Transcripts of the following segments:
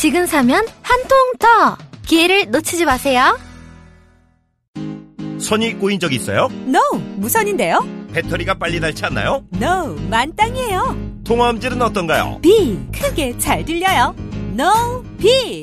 지금 사면 한 통 더! 기회를 놓치지 마세요. 선이 꼬인 적 있어요? No, 무선인데요? 배터리가 빨리 닳지 않나요? No, 만땅이에요. 통화음질은 어떤가요? Big, 크게 잘 들려요. 노빅.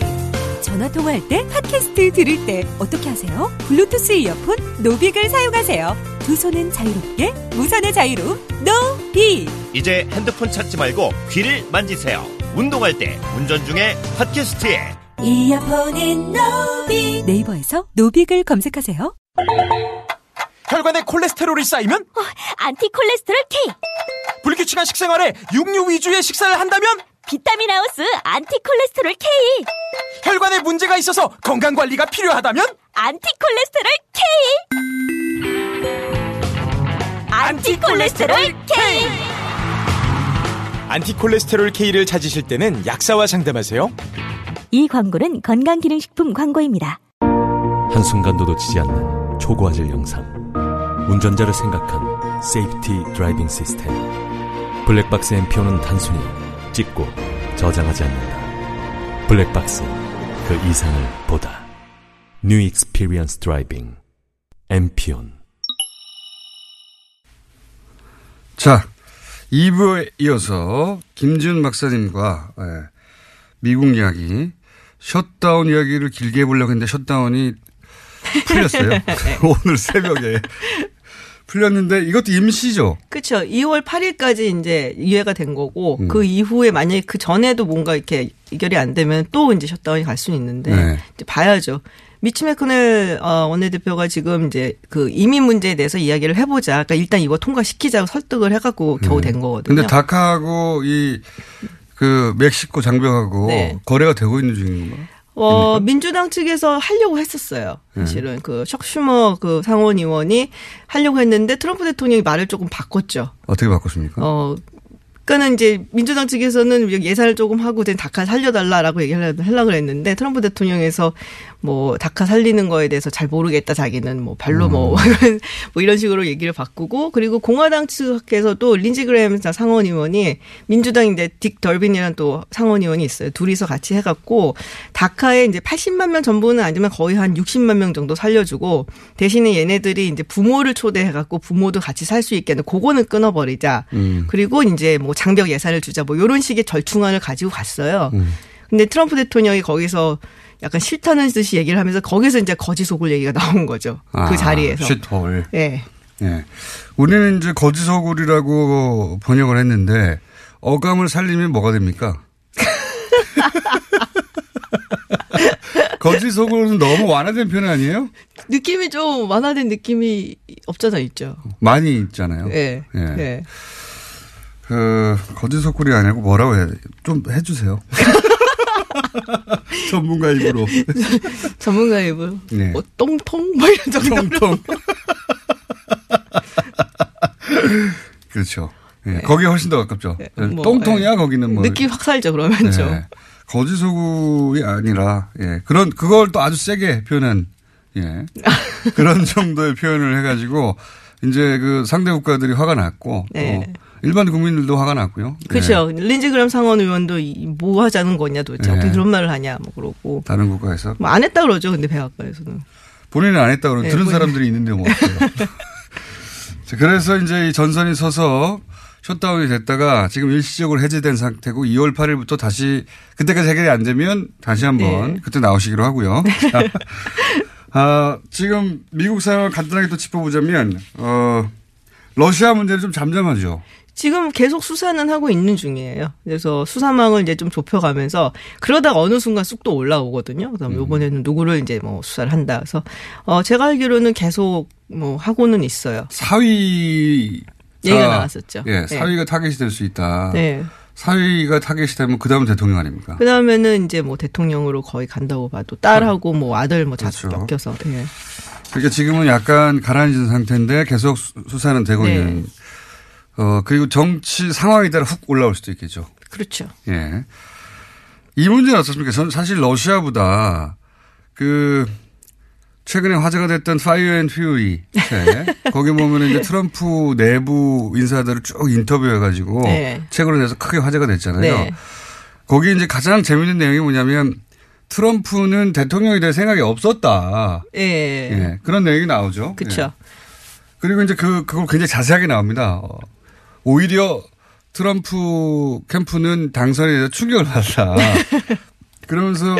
전화 통화할 때 팟캐스트 들을 때 어떻게 하세요? 블루투스 이어폰 노빅을 사용하세요. 두 손은 자유롭게 무선의 자유로 No, B. 이제 핸드폰 찾지 말고 귀를 만지세요. 운동할 때, 운전 중에 팟캐스트에. 이어폰인 노빅. 네이버에서 노빅을 검색하세요. 혈관에 콜레스테롤이 쌓이면? 안티콜레스테롤 K. 불규칙한 식생활에 육류 위주의 식사를 한다면? 비타민 하우스 안티콜레스테롤 K. 혈관에 문제가 있어서 건강 관리가 필요하다면? 안티콜레스테롤 K. 안티콜레스테롤 K 안티콜레스테롤 K를 찾으실 때는 약사와 상담하세요. 이 광고는 건강기능식품 광고입니다. 한순간도 놓치지 않는 초고화질 영상. 운전자를 생각한 safety driving system. 블랙박스 엠피온은 단순히 찍고 저장하지 않는다. 블랙박스, 그 이상을 보다. New experience driving. 엠피온. 자, 2부에 이어서 김지윤 박사님과 예, 미국 이야기, 셧다운 이야기를 길게 해보려고 했는데 셧다운이 풀렸어요. 오늘 새벽에. 풀렸는데 이것도 임시죠? 그렇죠. 2월 8일까지 이제 유예가 된 거고 음. 그 이후에 만약에 그 전에도 뭔가 이렇게 해결이 안 되면 또 이제 셧다운이 갈 수는 있는데 네. 이제 봐야죠. 미치 메커넬 어, 원내대표가 지금 이제 그 이민 문제에 대해서 이야기를 해보자. 그러니까 일단 이거 통과시키자고 설득을 해갖고 겨우 된 거거든요. 근데 다카하고 이 그 멕시코 장벽하고 네. 거래가 되고 있는 중인 건가? 어, 민주당 측에서 하려고 했었어요. 사실은 그 척슈머 그 상원 의원이 하려고 했는데 트럼프 대통령이 말을 조금 바꿨죠. 어떻게 바꿨습니까? 어, 그러니까는 이제 민주당 측에서는 예산을 조금 하고 된 다카 살려달라라고 얘기를 하려고 했는데 트럼프 대통령에서 뭐 다카 살리는 거에 대해서 잘 모르겠다 자기는 뭐 별로 뭐, 뭐 이런 식으로 얘기를 바꾸고 그리고 공화당 측에서도 린지 그램 상원 의원이 민주당 이제 딕 덜빈이라는 또 상원 의원이 있어요. 둘이서 같이 해갖고 다카에 이제 80만 명 전부는 아니지만 거의 한 60만 명 정도 살려주고 대신에 얘네들이 이제 부모를 초대해갖고 부모도 같이 살 수 있게 하는 그거는 끊어버리자. 그리고 이제 뭐 장벽 예산을 주자 뭐 이런 식의 절충안을 가지고 갔어요. 근데 트럼프 대통령이 거기서 약간 싫다는 듯이 얘기를 하면서 거기서 이제 거짓 속을 얘기가 나온 거죠. 그 자리에서. 쉿홀. 예. 예. 우리는 이제 거지서굴이라고 번역을 했는데 어감을 살리면 뭐가 됩니까? 거지서굴은 너무 완화된 표현 아니에요? 느낌이 좀 완화된 느낌이 없잖아 있죠. 많이 있잖아요. 예. 예. 예. 그 거지서굴이 아니고 뭐라고 해야 돼? 좀 해주세요. 전문가 입으로. 전문가 입으로. 네. 뭐 똥통 뭐 이런 정도. 통통. 그렇죠. 예, 거기 훨씬 더 가깝죠. 뭐, 똥통이야 예. 거기는 뭐. 느낌 확 살죠 그러면 좀. 네. 거지소굴이 아니라 예 그런 그걸 또 아주 세게 표현한 예 그런 정도의 표현을 해가지고 이제 그 상대 국가들이 화가 났고 네. 또 일반 국민들도 화가 났고요. 그렇죠. 린지 그램 상원 의원도 이- 뭐 하자는 거냐 도대체 네. 어떻게 그런 말을 하냐 뭐 그러고 예, 다른 국가에서 뭐 안 했다 그러죠. 근데 백악관에서는. 본인은 안 했다 그러면 네, 들은 본인. 사람들이 있는데 뭐. 자, 그래서 이제 이 전선이 서서 셧다운이 됐다가 지금 일시적으로 해제된 상태고 2월 8일부터 다시 그때까지 해결이 안 되면 다시 한번 네. 그때 나오시기로 하고요. 자, 아, 지금 미국 상황을 간단하게 또 짚어보자면 어, 러시아 문제는 좀 잠잠하죠. 지금 계속 수사는 하고 있는 중이에요. 그래서 수사망을 이제 좀 좁혀가면서 그러다가 어느 순간 쑥또 올라오거든요. 그다음 에 이번에는 누구를 이제 뭐 수사를 한다. 그래서 어 제가 알기로는 계속 뭐 하고는 있어요. 사위 얘기가 나왔었죠. 예, 네. 사위가 타겟이 될 수 있다. 네. 사위가 타겟이 되면 그 다음은 대통령 아닙니까? 그 다음에는 이제 뭐 대통령으로 거의 간다고 봐도 딸하고 뭐 아들 뭐 자식 그렇죠. 엮여서. 예. 그러니까 지금은 약간 가라앉은 상태인데 계속 수- 수사는 되고 네. 있는. 어, 그리고 정치 상황에 따라 훅 올라올 수도 있겠죠. 그렇죠. 예. 이 문제는 어떻습니까? 저는 사실 러시아보다 그 최근에 화제가 됐던 Fire and Fury 책 거기 보면 이제 트럼프 내부 인사들을 쭉 인터뷰해가지고 네. 책으로 내서 크게 화제가 됐잖아요. 네. 거기 이제 가장 재밌는 내용이 뭐냐면 트럼프는 대통령이 될 생각이 없었다. 예. 예. 그런 내용이 나오죠. 그렇죠. 예. 그리고 이제 그, 그걸 굉장히 자세하게 나옵니다. 어, 오히려 트럼프 캠프는 당선에 대해서 충격을 받았다. 그러면서,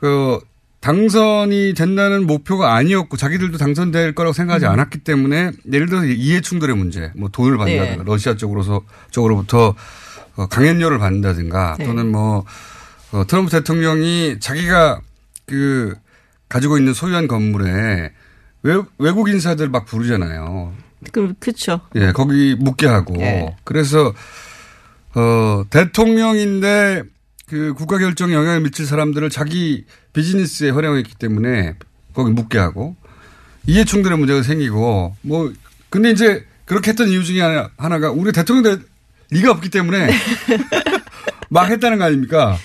그, 당선이 된다는 목표가 아니었고 자기들도 당선될 거라고 생각하지 않았기 때문에 예를 들어서 이해 충돌의 문제, 뭐 돈을 받는다든가 네. 러시아 쪽으로서, 쪽으로부터 어, 강연료를 받는다든가 네. 또는 뭐, 어, 트럼프 대통령이 자기가 그 가지고 있는 소유한 건물에 외, 외국 인사들 막 부르잖아요. 그, 그쵸. 예, 거기 묵게 하고. 예. 그래서, 어, 대통령인데 그 국가 결정에 영향을 미칠 사람들을 자기 비즈니스에 활용했기 때문에 거기 묵게 하고 이해 충돌의 문제가 생기고 뭐 근데 이제 그렇게 했던 이유 중에 하나, 하나가 우리 대통령 될 리가 없기 때문에 막 했다는 거 아닙니까?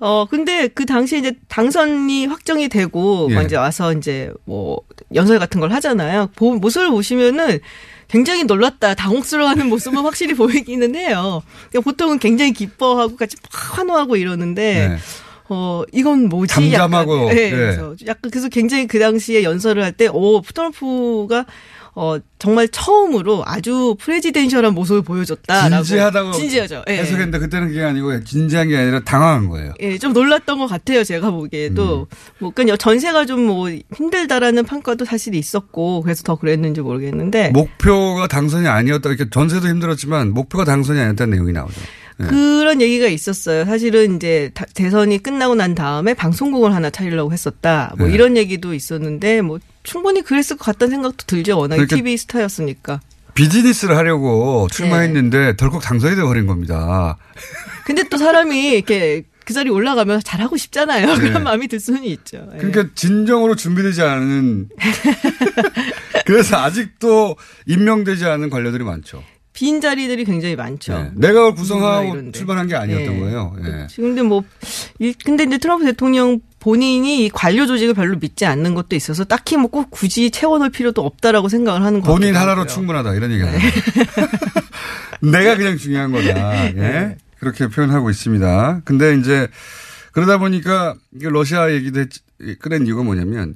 어, 근데 그 당시에 이제 당선이 확정이 되고, 예. 막 이제 와서 이제 뭐 연설 같은 걸 하잖아요. 보, 모습을 보시면은 굉장히 놀랐다, 당혹스러워하는 모습은 확실히 보이기는 해요. 그러니까 보통은 굉장히 기뻐하고 같이 막 환호하고 이러는데, 네. 어, 이건 뭐지? 잠잠하고, 약간, 네, 예. 그래서 약간 그래서 굉장히 그 당시에 연설을 할 때, 오, 트럼프가 어, 정말 처음으로 아주 프레지덴셜한 모습을 보여줬다라고. 진지하다고 진지하죠. 예. 해석했는데 그때는 그게 아니고 진지한 게 아니라 당황한 거예요. 예, 좀 놀랐던 것 같아요. 제가 보기에도. 뭐, 그러니까 전세가 좀 뭐 힘들다라는 평가도 사실 있었고, 그래서 더 그랬는지 모르겠는데. 목표가 당선이 아니었다. 이렇게 전세도 힘들었지만 목표가 당선이 아니었다는 내용이 나오죠. 예. 그런 얘기가 있었어요. 사실은 이제 다- 대선이 끝나고 난 다음에 방송국을 하나 차리려고 했었다. 뭐 네. 이런 얘기도 있었는데, 뭐 충분히 그랬을 것 같다는 생각도 들죠. 워낙 그러니까 TV 스타였으니까. 비즈니스를 하려고 네. 출마했는데 덜컥 당선이 돼버린 겁니다. 근데 또 사람이 이렇게 그 자리 올라가면 잘하고 싶잖아요. 네. 그런 마음이 들 수는 있죠. 예. 그러니까 진정으로 준비되지 않은 그래서 아직도 임명되지 않은 관료들이 많죠. 빈 자리들이 굉장히 많죠. 네. 내각을 누구나 구성하고. 출발한 게 아니었던 네. 거예요. 예. 지금 근데 뭐, 일- 근데 이제 트럼프 대통령 본인이 이 관료 조직을 별로 믿지 않는 것도 있어서 딱히 뭐 꼭 굳이 채워넣을 필요도 없다라고 생각을 하는 거 본인 하나로. 충분하다 이런 얘기 하요 내가 그냥 중요한 거다. 예. 네. 그렇게 표현하고 있습니다. 근데 이제 그러다 보니까 러시아 얘기도 했, 꺼낸 이유가 뭐냐면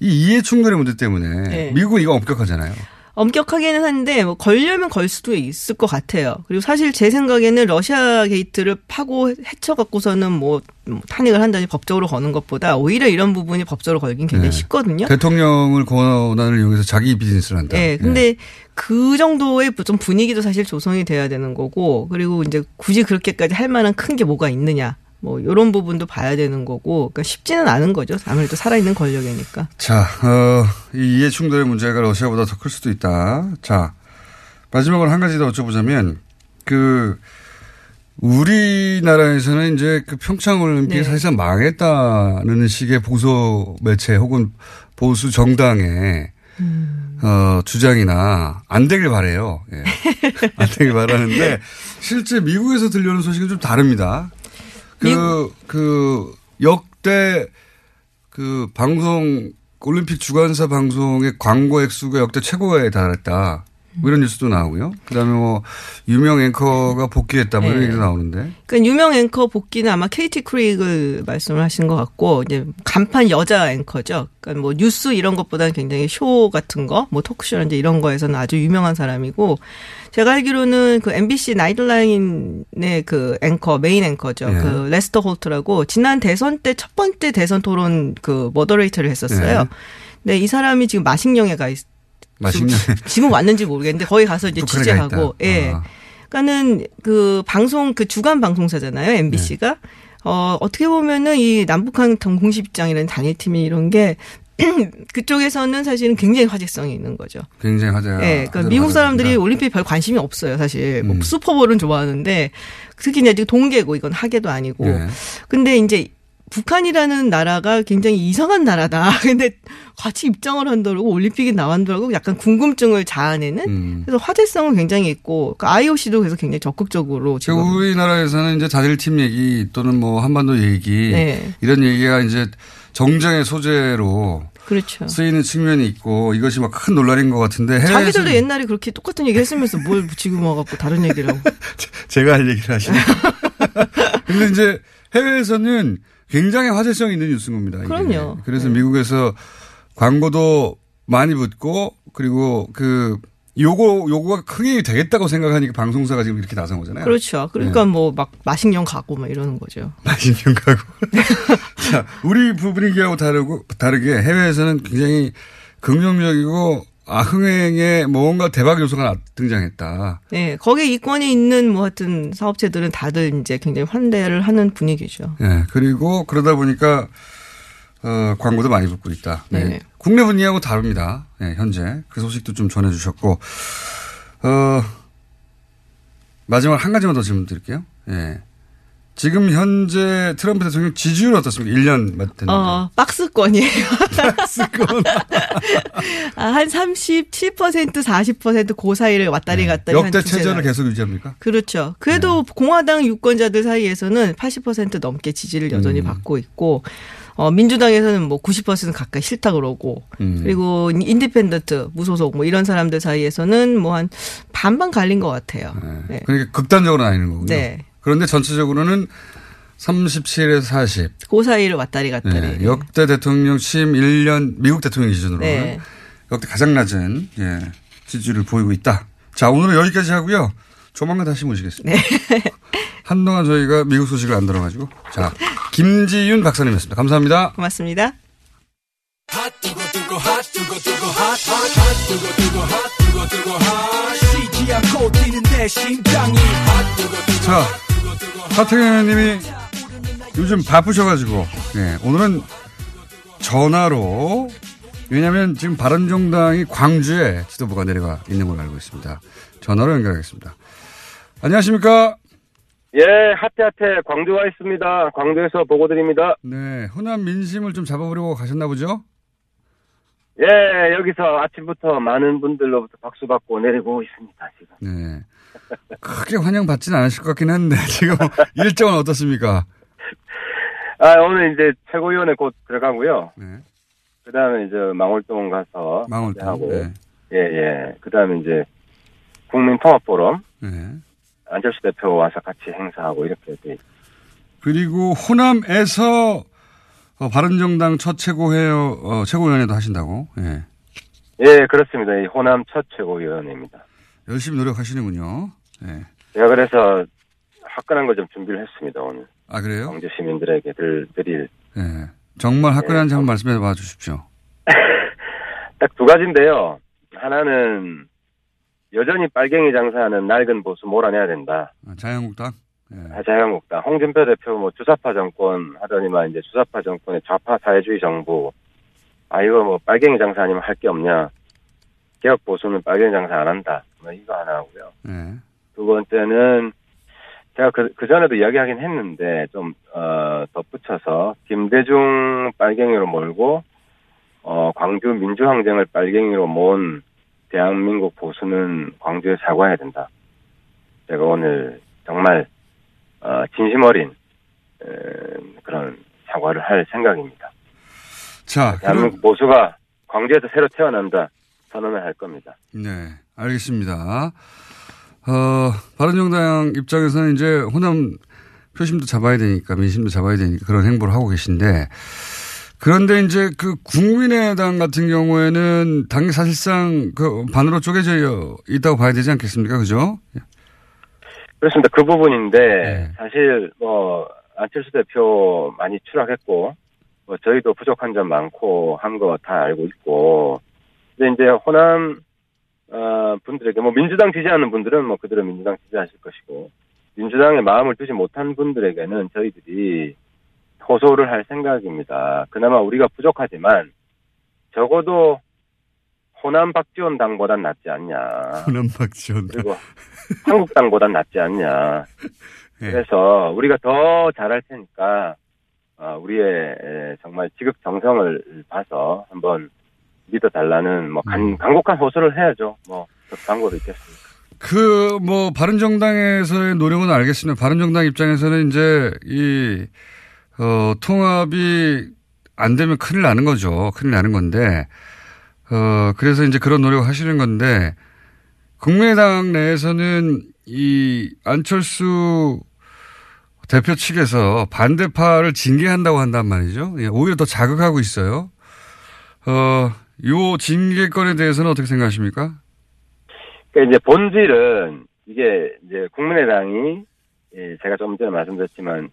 이 이해 충돌의 문제 때문에 네. 미국은 이거 엄격하잖아요. 엄격하게는 한데 뭐 걸려면 걸 수도 있을 것 같아요. 그리고 사실 제 생각에는 러시아 게이트를 파고 헤쳐 갖고서는 뭐, 뭐 탄핵을 한다니 법적으로 거는 것보다 오히려 이런 부분이 법적으로 걸긴 굉장히 네. 쉽거든요. 대통령을 권한을 이용해서 자기 비즈니스를 한다. 예, 근데 그 정도의 좀 분위기도 사실 조성이 돼야 되는 거고, 그리고 이제 굳이 그렇게까지 할 만한 큰 게 뭐가 있느냐. 뭐, 요런 부분도 봐야 되는 거고, 그러니까 쉽지는 않은 거죠. 아무래도 살아있는 권력이니까. 자, 어, 이 이해 충돌의 문제가 러시아보다 더 클 수도 있다. 자, 마지막으로 한 가지 더 여쭤보자면, 그, 우리나라에서는 이제 그 평창 올림픽이 네. 사실상 망했다는 식의 보수 매체 혹은 보수 정당의 어, 주장이나 안 되길 바래요. 예. 안 되길 바라는데 실제 미국에서 들려오는 소식은 좀 다릅니다. 그, 그 역대 그 방송 올림픽 주관사 방송의 광고 액수가 역대 최고에 달했다. 뭐 이런 뉴스도 나오고요. 그다음에 뭐 유명 앵커가 복귀했다 뭐 이런 네. 얘기도 나오는데. 그러니까 유명 앵커 복귀는 아마 케이티 크레이글 말씀을 하신 것 같고, 이제 간판 여자 앵커죠. 그러니까 뭐 뉴스 이런 것보다는 굉장히 쇼 같은 거, 뭐 토크쇼라든지 이런 거에서는 아주 유명한 사람이고, 제가 알기로는 그 MBC 나이트라인의 그 앵커, 메인 앵커죠. 예. 그 레스터 홀트라고 지난 대선 때 첫 번째 대선 토론 그 moderator를 했었어요. 예. 근데 이 사람이 지금 마식령에 가 있, 맛있네. 지금 왔는지 모르겠는데 거기 가서 이제 취재하고. 예. 아. 그러니까는 그 방송 그 주간 방송사잖아요 NBC가 어 어떻게 보면은 이 남북한 공식 입장이라는 단일팀이 이런 게 그쪽에서는 사실은 굉장히 화제성이 있는 거죠. 굉장히 화제가. 예, 그러니까 미국 사람들이 올림픽에 별 관심이 없어요, 사실. 뭐 음. 슈퍼볼은 좋아하는데 특히 이제 동계고 이건 하계도 아니고. 네. 근데 이제 북한이라는 나라가 굉장히 이상한 나라다. 근데 같이 입장을 한다고 올림픽에 나간다고 약간 궁금증을 자아내는 음. 그래서 화제성은 굉장히 있고 그 IOC도 그래서 굉장히 적극적으로 지금 지금 우리나라에서는 이제 자질팀 얘기 또는 뭐 한반도 얘기 네. 이런 얘기가 이제 정쟁의 소재로 그렇죠. 쓰이는 측면이 있고 이것이 막 큰 논란인 것 같은데 자기들도 옛날에 그렇게 똑같은 얘기 했으면서 뭘 지금 와갖고 다른 얘기를 하고. 제가 할 얘기를 하시네. 근데 이제 해외에서는 굉장히 화제성 있는 뉴스인 겁니다. 이게. 그럼요. 그래서 네. 미국에서 광고도 많이 붙고 그리고 그 요거 요거가 흥행이 되겠다고 생각하니까 방송사가 지금 이렇게 나선 거잖아요. 그렇죠. 그러니까 뭐막 마식령 가고 막 이러는 거죠. 맛있는 가고. 자, 우리 분위기하고 다르고 다르게 해외에서는 굉장히 긍정적이고 아 흥행에 뭔가 대박 요소가 나- 등장했다. 네, 거기에 이권이 있는 뭐 하여튼 사업체들은 다들 이제 굉장히 환대를 하는 분위기죠. 예. 그리고 그러다 보니까 어, 광고도 많이 붙고 있다. 네. 네. 국내 분위기하고 다릅니다. 예, 현재 그 소식도 좀 전해주셨고 어, 마지막 한 가지만 더 질문 드릴게요. 예. 지금 현재 트럼프 대통령 지지율 어떻습니까? 1년 됐는데. 어, 박스권이에요. 박스권. 아, 한 37%, 40%, 그 사이를 왔다리 갔다리 한 네. 역대 달. 계속 유지합니까? 그렇죠. 그래도 네. 공화당 유권자들 사이에서는 80% 넘게 지지를 여전히 음. 받고 있고, 어, 민주당에서는 뭐 90% 가까이 싫다 그러고, 음. 그리고 independent, 무소속 뭐 이런 사람들 사이에서는 뭐 한 반반 갈린 것 같아요. 네. 그러니까 극단적으로 나뉘는 거군요. 네. 그런데 전체적으로는 37에 40. 그 사이를 왔다리 갔다리. 네. 역대 대통령 취임 1년 미국 대통령 기준으로는 네. 역대 가장 낮은 예, 지지율을 보이고 있다. 자 오늘은 여기까지 하고요. 조만간 다시 모시겠습니다. 네. 한동안 저희가 미국 소식을 안 들어가지고 자 김지윤 박사님이었습니다. 감사합니다. 고맙습니다. 자 하태경 님이 요즘 바쁘셔가지고 예, 오늘은 전화로 왜냐하면 지금 바른정당이 광주에 지도부가 내려가 있는 걸로 알고 있습니다. 전화로 연결하겠습니다. 안녕하십니까? 예, 하태하태 광주 와 있습니다. 광주에서 보고 드립니다. 네, 호남 민심을 좀 잡아보려고 가셨나 보죠? 예, 여기서 아침부터 많은 분들로부터 박수 받고 내리고 있습니다, 지금. 네. 크게 환영받지는 않으실 것 같긴 한데 지금 일정은 어떻습니까? 아, 오늘 이제 최고위원회 곧 들어가고요. 네. 그 다음에 이제 망월동 가서 망월동, 하고, 네. 예, 예. 그 다음에 이제 국민 통합 포럼 네. 안철수 대표 와서 같이 행사하고 이렇게 돼 있- 그리고 호남에서 어, 바른정당 첫 최고회 어, 최고위원회도 하신다고. 예. 예, 그렇습니다. 이 호남 첫 최고위원회입니다. 열심히 노력하시는군요. 예. 제가 그래서 화끈한 걸 좀 준비를 했습니다, 오늘. 아 그래요? 광주 시민들에게 들, 드릴 예. 정말 화끈한지 네. 한번 말씀해 봐 주십시오. 딱 두 가지인데요. 하나는 여전히 빨갱이 장사하는 낡은 보수 몰아내야 된다. 아, 자유한국당. 예. 자유한국당 홍준표 대표 뭐 주사파 정권 하더니만 이제 주사파 정권의 좌파 사회주의 정부. 아 이거 뭐 빨갱이 장사 아니면 할 게 없냐. 개혁 보수는 빨갱이 장사 안 한다. 뭐 이거 하나 하고요. 예. 두 번째는 제가 그, 그 전에도 이야기하긴 했는데 좀, 어, 덧붙여서 김대중 빨갱이로 몰고, 어, 광주 민주항쟁을 빨갱이로 모은 대한민국 보수는 광주에 사과해야 된다. 제가 오늘 정말, 어, 진심 어린, 에, 그런 사과를 할 생각입니다. 자, 그럼 대한민국 보수가 광주에서 새로 태어난다. 선언을 할 겁니다. 네, 알겠습니다. 어, 바른정당 입장에서는 이제 호남 표심도 잡아야 되니까 민심도 잡아야 되니까 그런 행보를 하고 계신데 그런데 이제 그 국민의당 같은 경우에는 당이 사실상 그 반으로 쪼개져 있다고 봐야 되지 않겠습니까? 그죠? 그렇습니다. 그 부분인데 네. 사실 뭐 안철수 대표 많이 추락했고 뭐 저희도 부족한 점 많고 한 거 다 알고 있고 근데 이제 호남 어, 분들에게 뭐 민주당 지지하는 분들은 뭐 그대로 민주당 지지하실 것이고 민주당에 마음을 두지 못한 분들에게는 저희들이 호소를 할 생각입니다. 그나마 우리가 부족하지만 적어도 호남 박지원 당보단 낫지 않냐. 호남 박지원 그리고 한국당보단 낫지 않냐. 예. 그래서 우리가 더 잘할 테니까 어, 우리의 에, 정말 지극 정성을 봐서 한번 믿어달라는 뭐 간, 간곡한 호소를 해야죠. 뭐 광고도 있겠습니까? 그, 뭐, 바른정당에서의 노력은 알겠습니다. 바른정당 입장에서는 이제, 이, 어, 통합이 안 되면 큰일 나는 거죠. 큰일 나는 건데, 어, 그래서 이제 그런 노력을 하시는 건데, 국민의당 내에서는 이 안철수 대표 측에서 반대파를 징계한다고 한단 말이죠. 예, 오히려 더 자극하고 있어요. 어, 요 징계권에 대해서는 어떻게 생각하십니까? 그러니까 이제 본질은 이게 이제 국민의당이 예, 제가 좀 전에 말씀드렸지만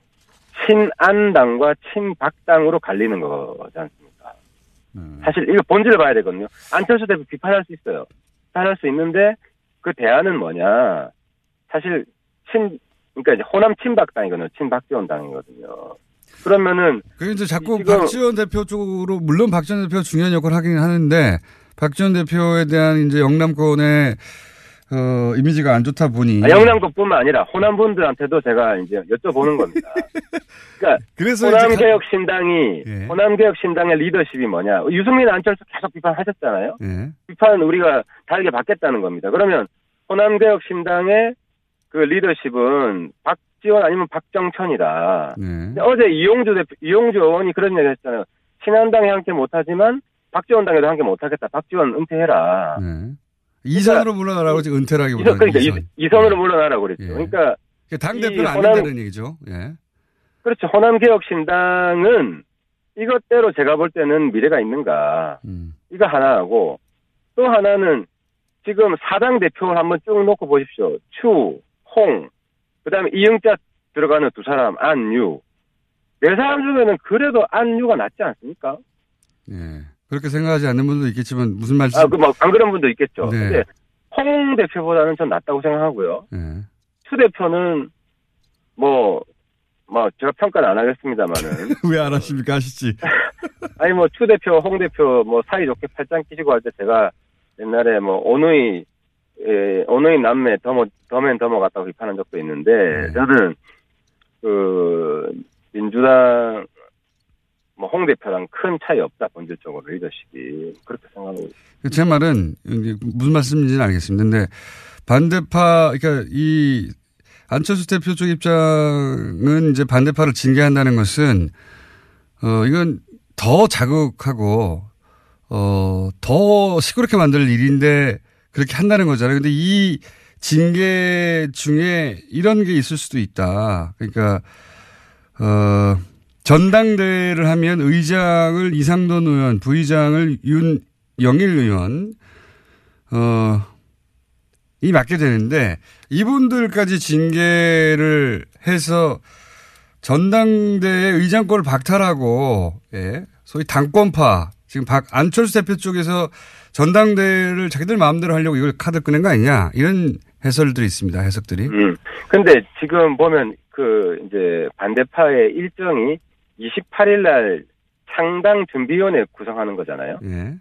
친안당과 친박당으로 갈리는 거지 않습니까? 사실 이거 본질을 봐야 되거든요. 안철수 대표 비판할 수 있어요. 비판할 수 있는데 그 대안은 뭐냐? 사실 친 그러니까 이제 호남 친박당이거든요. 친박지원 당이거든요. 그러면은 그 이제 자꾸 지금- 박지원 대표 쪽으로 물론 박지원 대표 중요한 역할을 하긴 하는데 박지원 대표에 대한 이제 영남권의 어, 이미지가 안 좋다 보니 아, 영남권뿐만 아니라 호남 분들한테도 제가 이제 여쭤보는 겁니다. 그러니까 그래서 호남 개혁 신당이 예. 호남 개혁 신당의 리더십이 뭐냐? 유승민 안철수 계속 비판하셨잖아요. 예. 비판은 우리가 다르게 받겠다는 겁니다. 그러면 호남 개혁 신당의 그 리더십은 박 지원 아니면 박정천이다. 네. 어제 이용주 대표, 이용주 의원이 그런 얘기 했잖아요. 친한당에 함께 못하지만 박지원 당에도 함께 못하겠다. 박지원 은퇴해라. 네. 이선으로 물러나라고 지금 은퇴라기보다 이선, 그러니까 이선. 이, 선으로 물러나라고 그랬죠. 예. 그러니까 당이 대표는 안 된다는 얘기죠. 예. 그렇죠. 호남 개혁 신당은 이것대로 제가 볼 때는 미래가 있는가. 음. 이거 하나하고 또 하나는 지금 사당 대표를 한번 쭉 놓고 보십시오. 추, 홍, 그다음에 이영자 들어가는 두 사람 안유. 네 사람 중에는 그래도 안유가 낫지 않습니까? 예. 그렇게 생각하지 않는 분도 있겠지만 무슨 말씀? 아, 그뭐안 그런 분도 있겠죠. 네. 근데 홍 대표보다는 전 낫다고 생각하고요. 예. 추 대표는 뭐, 뭐 제가 평가는 안 하겠습니다만은 왜 안 하십니까? 하시지. 아니 뭐 추 대표, 홍 대표 뭐 사이 좋게 팔짱 끼시고 할 때 제가 옛날에 뭐 오누이 에, 오누이 남매 더머 더맨 더머 같다고 비판한 적도 있는데 네. 저는 그 민주당 뭐홍 대표랑 큰 차이 없다 본질적으로 리더십이 그렇게 생각하고 있습니다. 제 말은 무슨 말씀인지는 알겠습니다. 근데 반대파 그러니까 이 안철수 대표 쪽 입장은 이제 반대파를 징계한다는 것은 어 이건 더 자극하고 어더 시끄럽게 만들 일인데 그렇게 한다는 거잖아요. 근데 이 징계 중에 이런 게 있을 수도 있다. 그러니까 어 전당대회를 하면 의장을 이상돈 의원, 부의장을 윤영일 의원, 어, 이 맡게 되는데 이분들까지 징계를 해서 전당대회 의장권을 박탈하고, 예, 소위 당권파, 지금 박, 안철수 대표 쪽에서 전당대회를 자기들 마음대로 하려고 이걸 카드 꺼낸 거 아니냐. 이런 해설들이 있습니다. 해석들이. 음. 근데 지금 보면 그 이제 반대파의 일정이 28일 날 창당 준비위원회 구성하는 거잖아요. 예.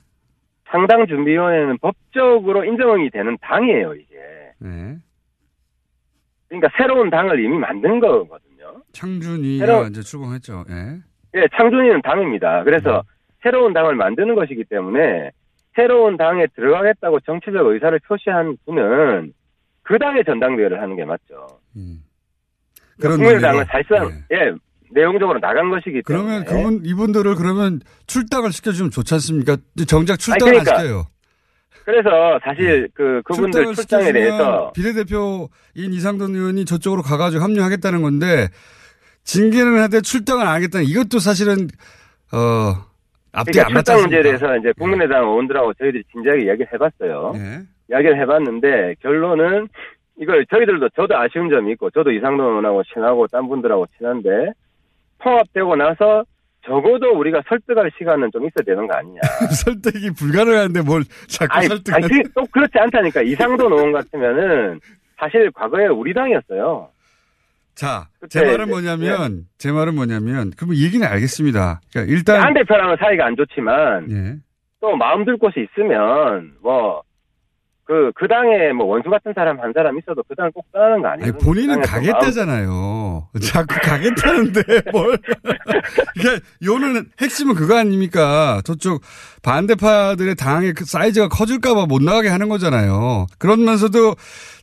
창당 준비위원회는 법적으로 인정이 되는 당이에요, 이게. 네. 그러니까 새로운 당을 이미 만든 거거든요. 창준이가 새로운- 이제 출범했죠. 예. 예, 창준이는 당입니다. 그래서 새로운 당을 만드는 것이기 때문에 새로운 당에 들어가겠다고 정치적 의사를 표시한 분은 그 당의 전당대회를 하는 게 맞죠. 그런 국민의당은. 사실상 예 내용적으로 나간 것이기 그러면 때문에 그분 이분들을 그러면 출당을 시켜주면 좋지 않습니까? 정작 출당을 아니, 그러니까 안 시켜요. 그래서 사실 그 그분들 출당에 대해서 비례대표인 이상돈 의원이 저쪽으로 가가지고 합류하겠다는 건데 징계는 하되 출당을 안 하겠다는 이것도 사실은 어 앞뒤 그러니까 출당 문제에? 대해서 이제 국민의당 의원들하고 저희들이 진지하게 이야기를 해봤어요. 예. 이야기를 해봤는데 결론은 이걸 저희들도 저도 아쉬운 점이 있고 저도 이상돈 의원하고 친하고 딴 분들하고 친한데 통합되고 나서 적어도 우리가 설득할 시간은 좀 있어야 되는 거 아니냐. 설득이 불가능한데 뭘 자꾸 설득을 아니 또 그렇지 않다니까. 이상돈 의원 같으면은 사실 과거에 우리 당이었어요. 자, 제 말은 뭐냐면 제 말은 뭐냐면 그럼 얘기는 알겠습니다. 그러니까 일단 한 대표랑은 사이가 안 좋지만 예. 또 마음 둘 곳이 있으면 뭐 그, 그 당에 뭐 원수 같은 사람 한 사람 있어도 그당꼭 떠나는 거 아니에요? 아니, 본인은 그 가겠다잖아요. 자꾸 가겠다는데 뭘. 이게 요는 핵심은 그거 아닙니까? 저쪽 반대파들의 당의 그 사이즈가 커질까봐 못 나가게 하는 거잖아요. 그러면서도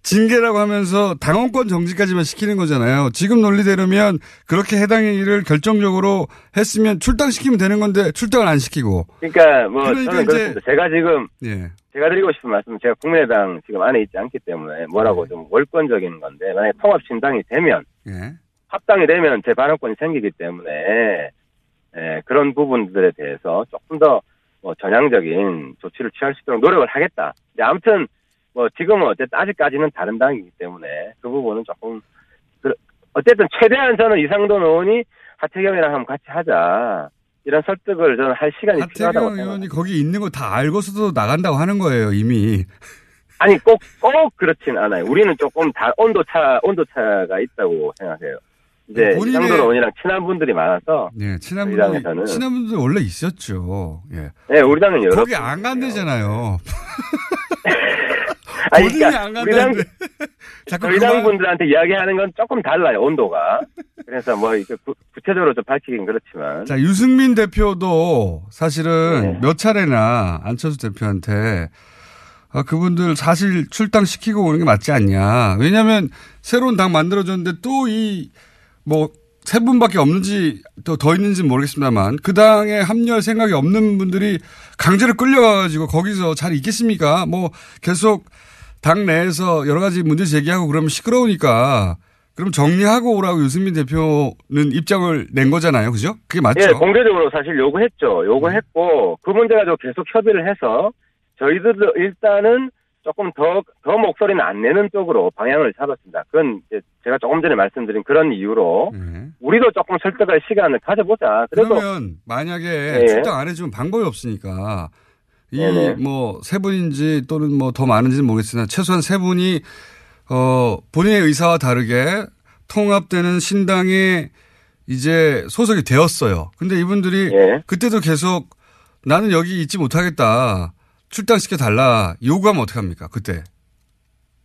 징계라고 하면서 당원권 정지까지만 시키는 거잖아요. 지금 논리대로면 그렇게 해당 일을 결정적으로 했으면 출당시키면 되는 건데 출당을 안 시키고. 그러니까 뭐 그러니까 저는 이제- 그렇습니다. 제가 지금 예. 제가 드리고 싶은 말씀은 제가 국민의당 지금 안에 있지 않기 때문에 뭐라고 좀 월권적인 건데 만약에 통합신당이 되면 예. 합당이 되면 제 발언권이 생기기 때문에 예, 그런 부분들에 대해서 조금 더 뭐 전향적인 조치를 취할 수 있도록 노력을 하겠다. 근데 아무튼 뭐 지금은 어쨌든 아직까지는 다른 당이기 때문에 그 부분은 조금 그- 어쨌든 최대한 저는 이상돈 의원이 하태경이랑 한번 같이 하자 이런 설득을 저는 할 시간이 필요하다고 생각합니다. 의원이 거기 있는 거 다 알고서도 나간다고 하는 거예요, 이미. 아니 꼭 꼭 그렇진 않아요. 우리는 조금 다 온도 차 온도 차가 있다고 생각해요. 이제 본인의- 이상돈 의원이랑 친한 분들이 많아서 예, 친한 분들, 당에서는- 친한 분들 원래 있었죠. 예. 네, 우리 당은 여러 거기 안 간대잖아요. 아니, 그러니까 안 우리 당 그만- 당 분들한테 이야기하는 건 조금 달라요 온도가. 그래서 뭐 구, 구체적으로 좀 밝히긴 그렇지만 자, 유승민 대표도 사실은 네. 몇 차례나 안철수 대표한테 아, 그분들 사실 출당시키고 오는 게 맞지 않냐. 왜냐하면 새로운 당 만들어졌는데 또 이 뭐 세 분밖에 없는지 또 더 있는지 모르겠습니다만 그 당에 합류할 생각이 없는 분들이 강제로 끌려가가지고 거기서 잘 있겠습니까? 뭐 계속 당 내에서 여러 가지 문제 제기하고 그러면 시끄러우니까 그럼 정리하고 오라고 유승민 대표는 입장을 낸 거잖아요. 그죠? 그게 맞죠? 예 공개적으로 사실 요구했죠. 요구했고 그 문제 가지고 계속 협의를 해서 저희들도 일단은 조금 더 더 목소리는 안 내는 쪽으로 방향을 잡았습니다. 그건 제가 조금 전에 말씀드린 그런 이유로 네. 우리도 조금 설득할 시간을 가져보자. 그러면 만약에 예. 출당 안 해주면 방법이 없으니까. 이 뭐 세 분인지 또는 뭐 더 많은지는 모르겠으나 최소한 세 분이 어 본인의 의사와 다르게 통합되는 신당에 이제 소속이 되었어요. 근데 이분들이 예. 그때도 계속 나는 여기 있지 못하겠다. 출당시켜 달라. 요구하면 어떡합니까? 그때.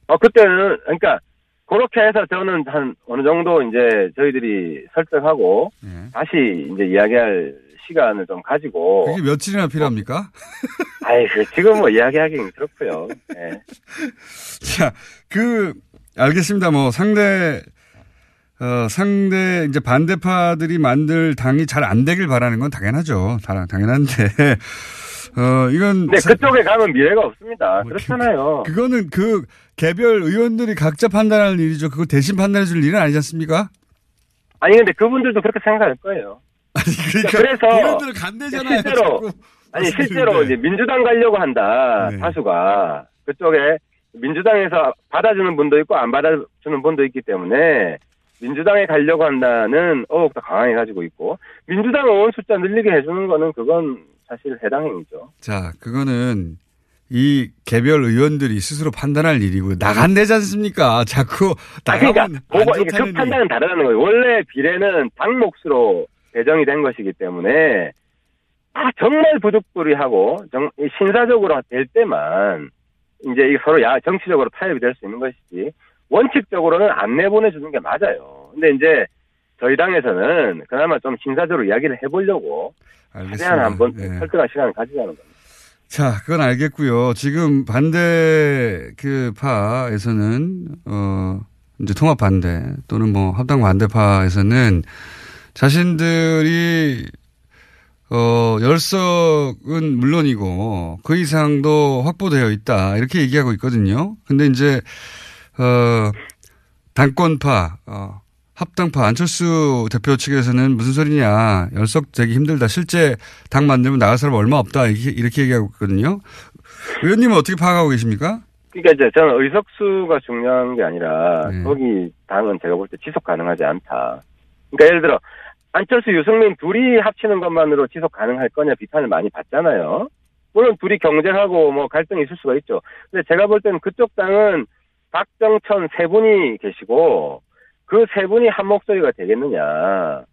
어, 그때는, 그러니까, 그렇게 해서 저는 한 어느 정도 이제 저희들이 설득하고 예. 다시 이제 이야기할 시간을 좀 가지고. 그게 며칠이나 필요합니까? 아이, 그 지금 뭐 이야기하기는 그렇고요. 예. 자, 그, 알겠습니다. 뭐, 상대, 어, 상대, 이제 반대파들이 만들 당이 잘 안 되길 바라는 건 당연하죠. 다- 당연한데, 어, 이건. 사- 그쪽에 가면 미래가 없습니다. 그렇잖아요. 그거는 그 개별 의원들이 각자 판단할 일이죠. 그거 대신 판단해 줄 일은 아니지 않습니까? 아니, 근데 그분들도 그렇게 생각할 거예요. 그러니까 그래서 본인들은 간대잖아요. 실제로 자꾸. 아니. 실제로 이제 민주당 가려고 한다 네. 다수가 그쪽에 민주당에서 받아주는 분도 있고 안 받아주는 분도 있기 때문에 민주당에 가려고 한다는 의혹도 강하게 가지고 있고 민주당 의원 숫자 늘리게 해주는 거는 그건 사실 해당 행위죠. 자, 그거는 이 개별 의원들이 스스로 판단할 일이고 나간대지 않습니까? 자꾸 아, 그러니까 나가면 그거 안 이게 그 좋다는 판단은 다르다는 거예요. 원래 비례는 당 몫으로 배정이 된 것이기 때문에 아 정말 부득불이하고 정, 이 신사적으로 될 때만 이제 서로 야 정치적으로 타협이 될 수 있는 것이지 원칙적으로는 안 내보내 주는 게 맞아요. 근데 이제 저희 당에서는 그나마 좀 신사적으로 이야기를 해보려고 최대한. 한번 네. 설득할 시간을 가지자는 겁니다. 자, 그건 알겠고요. 지금 반대 그 파에서는 어 이제 통합 반대 또는 뭐 합당 반대파에서는 자신들이 어 열석은 물론이고 그 이상도 확보되어 있다 이렇게 얘기하고 있거든요. 근데 이제 어 당권파 어 합당파 안철수 대표 측에서는 무슨 소리냐 열석 되기 힘들다 실제 당 만들면 나갈 사람 얼마 없다 이렇게, 이렇게 얘기하고 있거든요. 의원님은 어떻게 파악하고 계십니까? 그러니까 이제 저는 의석수가 중요한 게 아니라 네. 거기 당은 제가 볼 때 지속 가능하지 않다. 그러니까 예를 들어 안철수 유승민 둘이 합치는 것만으로 지속 가능할 거냐 비판을 많이 받잖아요. 물론 둘이 경쟁하고 뭐 갈등이 있을 수가 있죠. 근데 제가 볼 때는 그쪽 당은 박정천 세 분이 계시고 그 세 분이 한 목소리가 되겠느냐.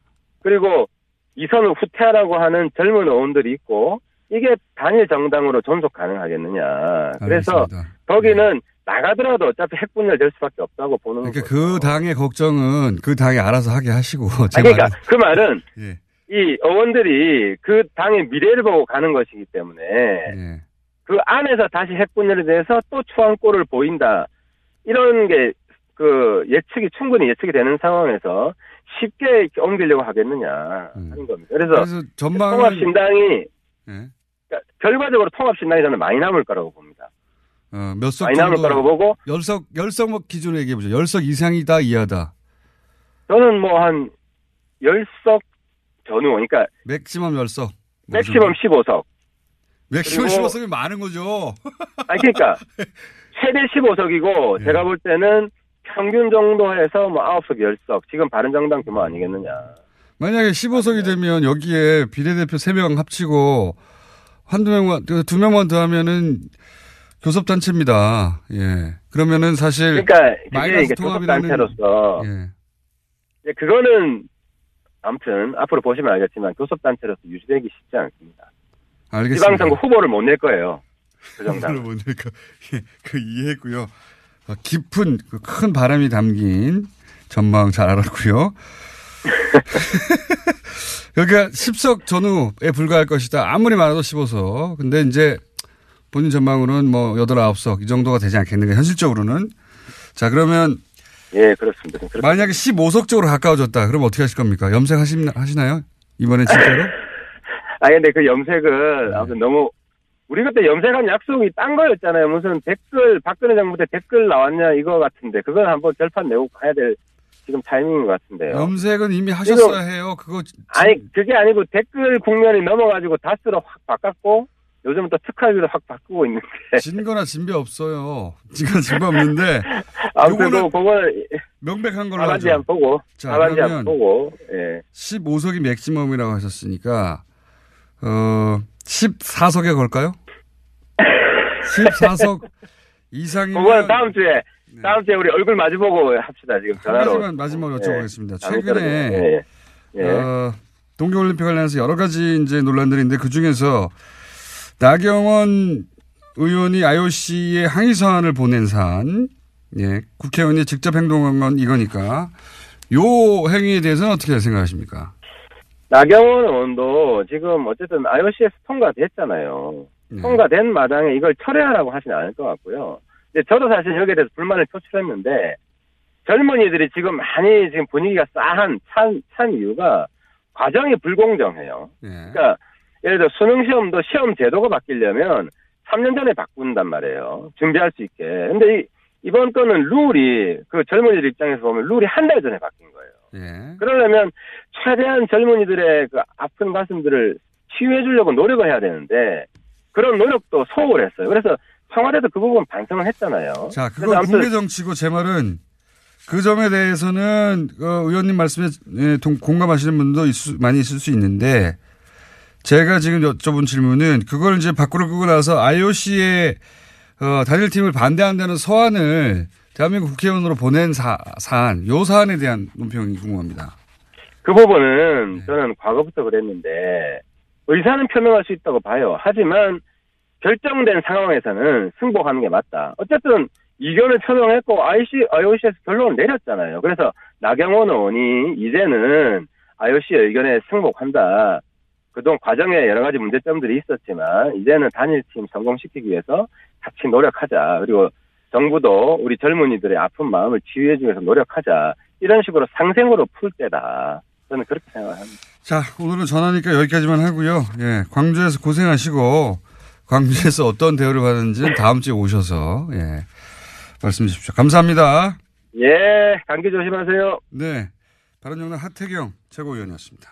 그리고 이선을 후퇴하라고 하는 젊은 의원들이 있고 이게 단일 정당으로 존속 가능하겠느냐. 그래서 알겠습니다. 거기는 나가더라도 어차피 핵분열 될 수밖에 없다고 보는 그러니까 거죠. 그 당의 걱정은 그 당이 알아서 하게 하시고 제 아니, 그러니까 말은 그 말은 예. 이 의원들이 그 당의 미래를 보고 가는 것이기 때문에 예. 그 안에서 다시 핵분열에 대해서 또 추한꼴을 보인다. 이런 게 그 예측이 충분히 예측이 되는 상황에서 쉽게 옮기려고 하겠느냐 하는 겁니다. 그래서, 음. 그래서 전망은 통합신당이 예. 그러니까 결과적으로 통합신당이 저는 많이 남을 거라고 봅니다. 어, 몇석 많이 남을 거라고 보고 열석 열석 뭐 기준으로 얘기해 보죠. 열석 이상이다 이하다. 저는 뭐 한 열석 전후 그러니까 maximum 열석. maximum 15석 maximum 그리고- 15석이 많은 거죠. 아니 그러니까 최대 15석이고 예. 제가 볼 때는 평균 정도 해서 뭐 9석 10석 지금 바른정당 규모 아니겠느냐. 만약에 15석이 되면 여기에 비례대표 3명 합치고 한두 명만, 그두 명만 더 하면은 교섭단체입니다. 예. 그러면은 사실. 그러니까 마이너스 통합이라는. 교섭단체로서 예. 그거는 아무튼 앞으로 보시면 알겠지만 교섭단체로서 유지되기 쉽지 않습니다. 알겠습니다. 지방선거 후보를 못 낼 거예요. 그 정당. 후보를 못 낼까. 예, 그 이해했고요. 어, 깊은 그 큰 바람이 담긴 전망 잘 알았고요. 그러니까 10석 전후에 불과할 것이다. 아무리 많아도 15석. 근데 이제 본인 전망으로는 뭐 8, 9석 이 정도가 되지 않겠는가 현실적으로는. 자 그러면 예, 그렇습니다. 만약에 15석 쪽으로 가까워졌다. 그럼 어떻게 하실 겁니까? 염색하시나요? 이번에 진짜로? 아 근데 그 염색은 네. 아무튼 너무 우리 그때 염색한 약속이 딴 거였잖아요. 무슨 댓글 박근혜 정부 때 댓글 나왔냐 이거 같은데 그건 한번 결판 내고 가야 될 지금 타이밍인 것 같은데요. 염색은 이미 하셨어야 해요. 그거 아니 그게 아니고 댓글 국면이 넘어가지고 다스로 확 바꿨고 요즘은 또 특활비로 확 바꾸고 있는데 진거나 진배 없어요. 진거나 진배 없는데 아무튼 요거는 그 그거는 명백한 걸로 하죠. 한번 보고 자, 한번 보고 예. 15석이 맥시멈이라고 하셨으니까 어 14석에 걸까요? 14석 이상이면 그거는 다음 주에 다음 주에 우리 얼굴 마주보고 합시다 지금 한 전화로. 가지만 마지막으로 여쭤보겠습니다. 예. 최근에 예, 예. 예. 어, 동계올림픽 관련해서 여러 가지 이제 논란들인데 그 중에서 나경원 의원이 IOC에 항의 서한을 보낸 사안, 예, 국회의원이 직접 행동한 건 이거니까 요 행위에 대해서는 어떻게 생각하십니까? 나경원 의원도 지금 어쨌든 IOC에서 통과됐잖아요. 네. 통과된 마당에 이걸 철회하라고 하진 않을 것 같고요. 근데 저도 사실 여기에 대해서 불만을 표출했는데 젊은이들이 지금 많이 지금 분위기가 싸한 찬, 찬 이유가 과정이 불공정해요. 예. 그러니까 예를 들어 수능 시험도 시험 제도가 바뀌려면 3년 전에 바꾼단 말이에요. 준비할 수 있게. 근데 이, 이번 건은 룰이 그 젊은이들 입장에서 보면 룰이 한 달 전에 바뀐 거예요. 예. 그러려면 최대한 젊은이들의 그 아픈 가슴들을 치유해 주려고 노력을 해야 되는데 그런 노력도 소홀했어요. 그래서 청와대도 그 부분 반성을 했잖아요. 자, 그건 국내 정치고 제 말은 그 점에 대해서는 어, 의원님 말씀에 예, 동- 공감하시는 분도 있을- 많이 있을 수 있는데 제가 지금 여쭤본 질문은 그걸 이제 밖으로 끄고 나서 IOC의 어, 단일팀을 반대한다는 서한을 대한민국 국회의원으로 보낸 사, 사안, 요 사안에 대한 논평이 궁금합니다. 그 부분은 저는 과거부터 그랬는데 의사는 표명할 수 있다고 봐요. 하지만 결정된 상황에서는 승복하는 게 맞다. 어쨌든 이견을 표명했고 IC, IOC에서 결론을 내렸잖아요. 그래서 나경원 의원이 이제는 IOC의 의견에 승복한다. 그동안 과정에 여러 가지 문제점들이 있었지만 이제는 단일팀 성공시키기 위해서 같이 노력하자. 그리고 정부도 우리 젊은이들의 아픈 마음을 치유해주기 위해서 노력하자. 이런 식으로 상생으로 풀 때다. 저는 그렇게 생각합니다. 자, 오늘은 전화니까 여기까지만 하고요. 예, 광주에서 고생하시고 광주에서 어떤 대우를 받는지는 다음 주에 오셔서 예, 말씀 주십시오. 감사합니다. 예, 감기 조심하세요. 네. 바른정당 하태경 최고위원이었습니다.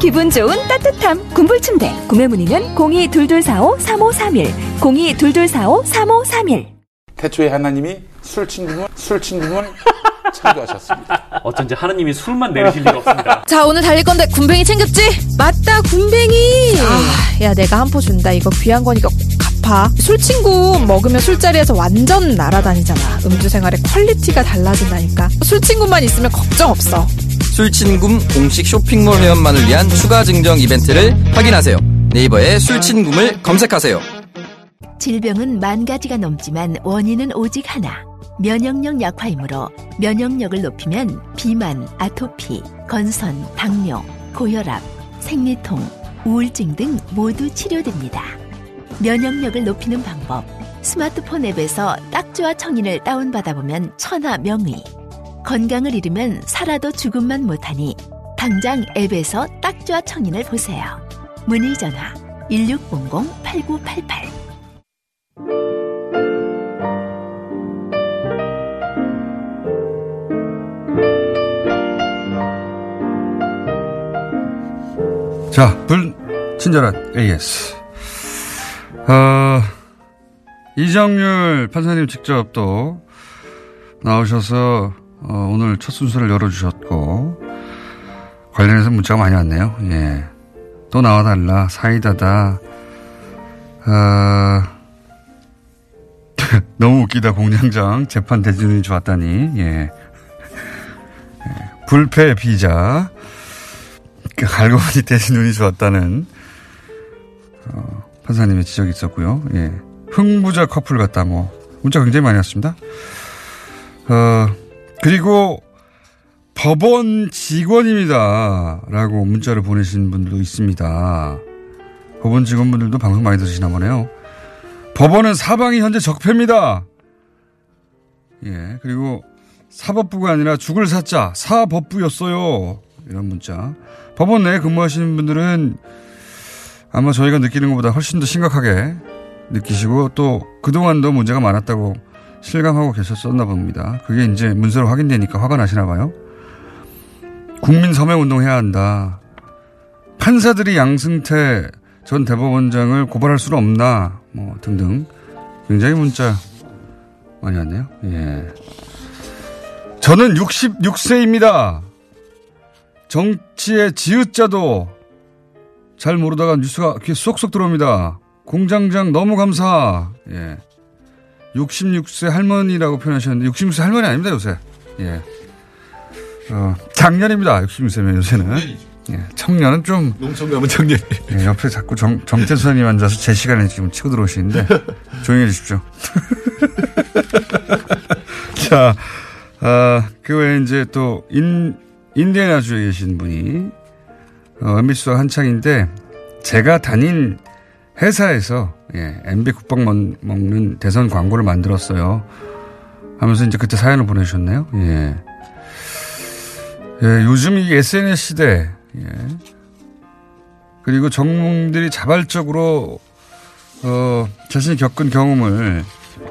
기분 좋은 따뜻함 군불 침대 구매 문의는 0222453531 0222453531 태초에 하나님이 술 친구문, 술 친구문 창조하셨습니다. 어쩐지 하나님이 술만 내리실 리가 없습니다. 자, 오늘 달릴 건데 굼벵이 챙겼지? 맞다, 굼벵이. 아, 야, 내가 한 포 준다. 이거 귀한 거니까 꼭 갚아. 술친굼 먹으면 술자리에서 완전 날아다니잖아. 음주 생활의 quality가 달라진다니까. 술친굼만 있으면 걱정 없어. 술친굼 공식 쇼핑몰 회원만을 위한 추가 증정 이벤트를 확인하세요. 네이버에 술친굼을 검색하세요. 질병은 만 가지가 넘지만 원인은 오직 하나. 면역력 약화이므로 면역력을 높이면 비만, 아토피, 건선, 당뇨, 고혈압, 생리통, 우울증 등 모두 치료됩니다. 면역력을 높이는 방법. 스마트폰 앱에서 딱지와 청인을 다운받아 보면 천하 명의. 건강을 잃으면 살아도 죽음만 못하니 당장 앱에서 딱지와 청인을 보세요. 문의 전화 1600-8988 자, 불, 친절한 AS. 어, 이정률 판사님 직접 또 나오셔서 어, 오늘 첫 순서를 열어주셨고 관련해서 문자가 많이 왔네요. 예. 또 나와달라 사이다다. 어, 너무 웃기다 공장장 재판 대준이 좋았다니. 예. 예. 불패 비자. 그 알고 보니 대신 눈이 좋았다는 어, 판사님의 지적이 있었고요. 예. 흥부자 커플 같다 뭐 문자 굉장히 많이 왔습니다. 어, 그리고 법원 직원입니다 라고 문자를 보내신 분들도 있습니다. 법원 직원분들도 방송 많이 들으시나 보네요. 법원은 사방이 현재 적폐입니다. 예, 그리고 사법부가 아니라 죽을 사자 사법부였어요. 이런 문자. 법원 내에 근무하시는 분들은 아마 저희가 느끼는 것보다 훨씬 더 심각하게 느끼시고 또 그동안도 문제가 많았다고 실감하고 계셨었나 봅니다. 그게 이제 문서로 확인되니까 화가 나시나 봐요. 국민 서명 운동해야 한다. 판사들이 양승태 전 대법원장을 고발할 수는 없나 뭐 등등 굉장히 문자 많이 왔네요. 예. 저는 66세입니다. 정치의 지읒자도 잘 모르다가 뉴스가 귀에 쏙쏙 들어옵니다. 공장장 너무 감사. 예. 66세 할머니라고 표현하셨는데 66세 할머니 아닙니다 요새. 예. 어, 작년입니다. 66세면 요새는. 예. 청년은 좀. 농촌 가면 청년. 예, 옆에 자꾸 정, 정태 수사님 앉아서 제 시간에 지금 치고 들어오시는데 조용히 해 주십시오. 자, 어, 그 외에 이제 또 인, 인디애나주에 계신 분이 어, MBC가 한창인데 제가 다닌 회사에서 예, MB 국밥 먹, 먹는 대선 광고를 만들었어요. 하면서 이제 그때 사연을 보내주셨네요. 예. 예, 요즘 이 SNS 시대, 예. 그리고 정몽들이 자발적으로, 어, 자신이 겪은 경험을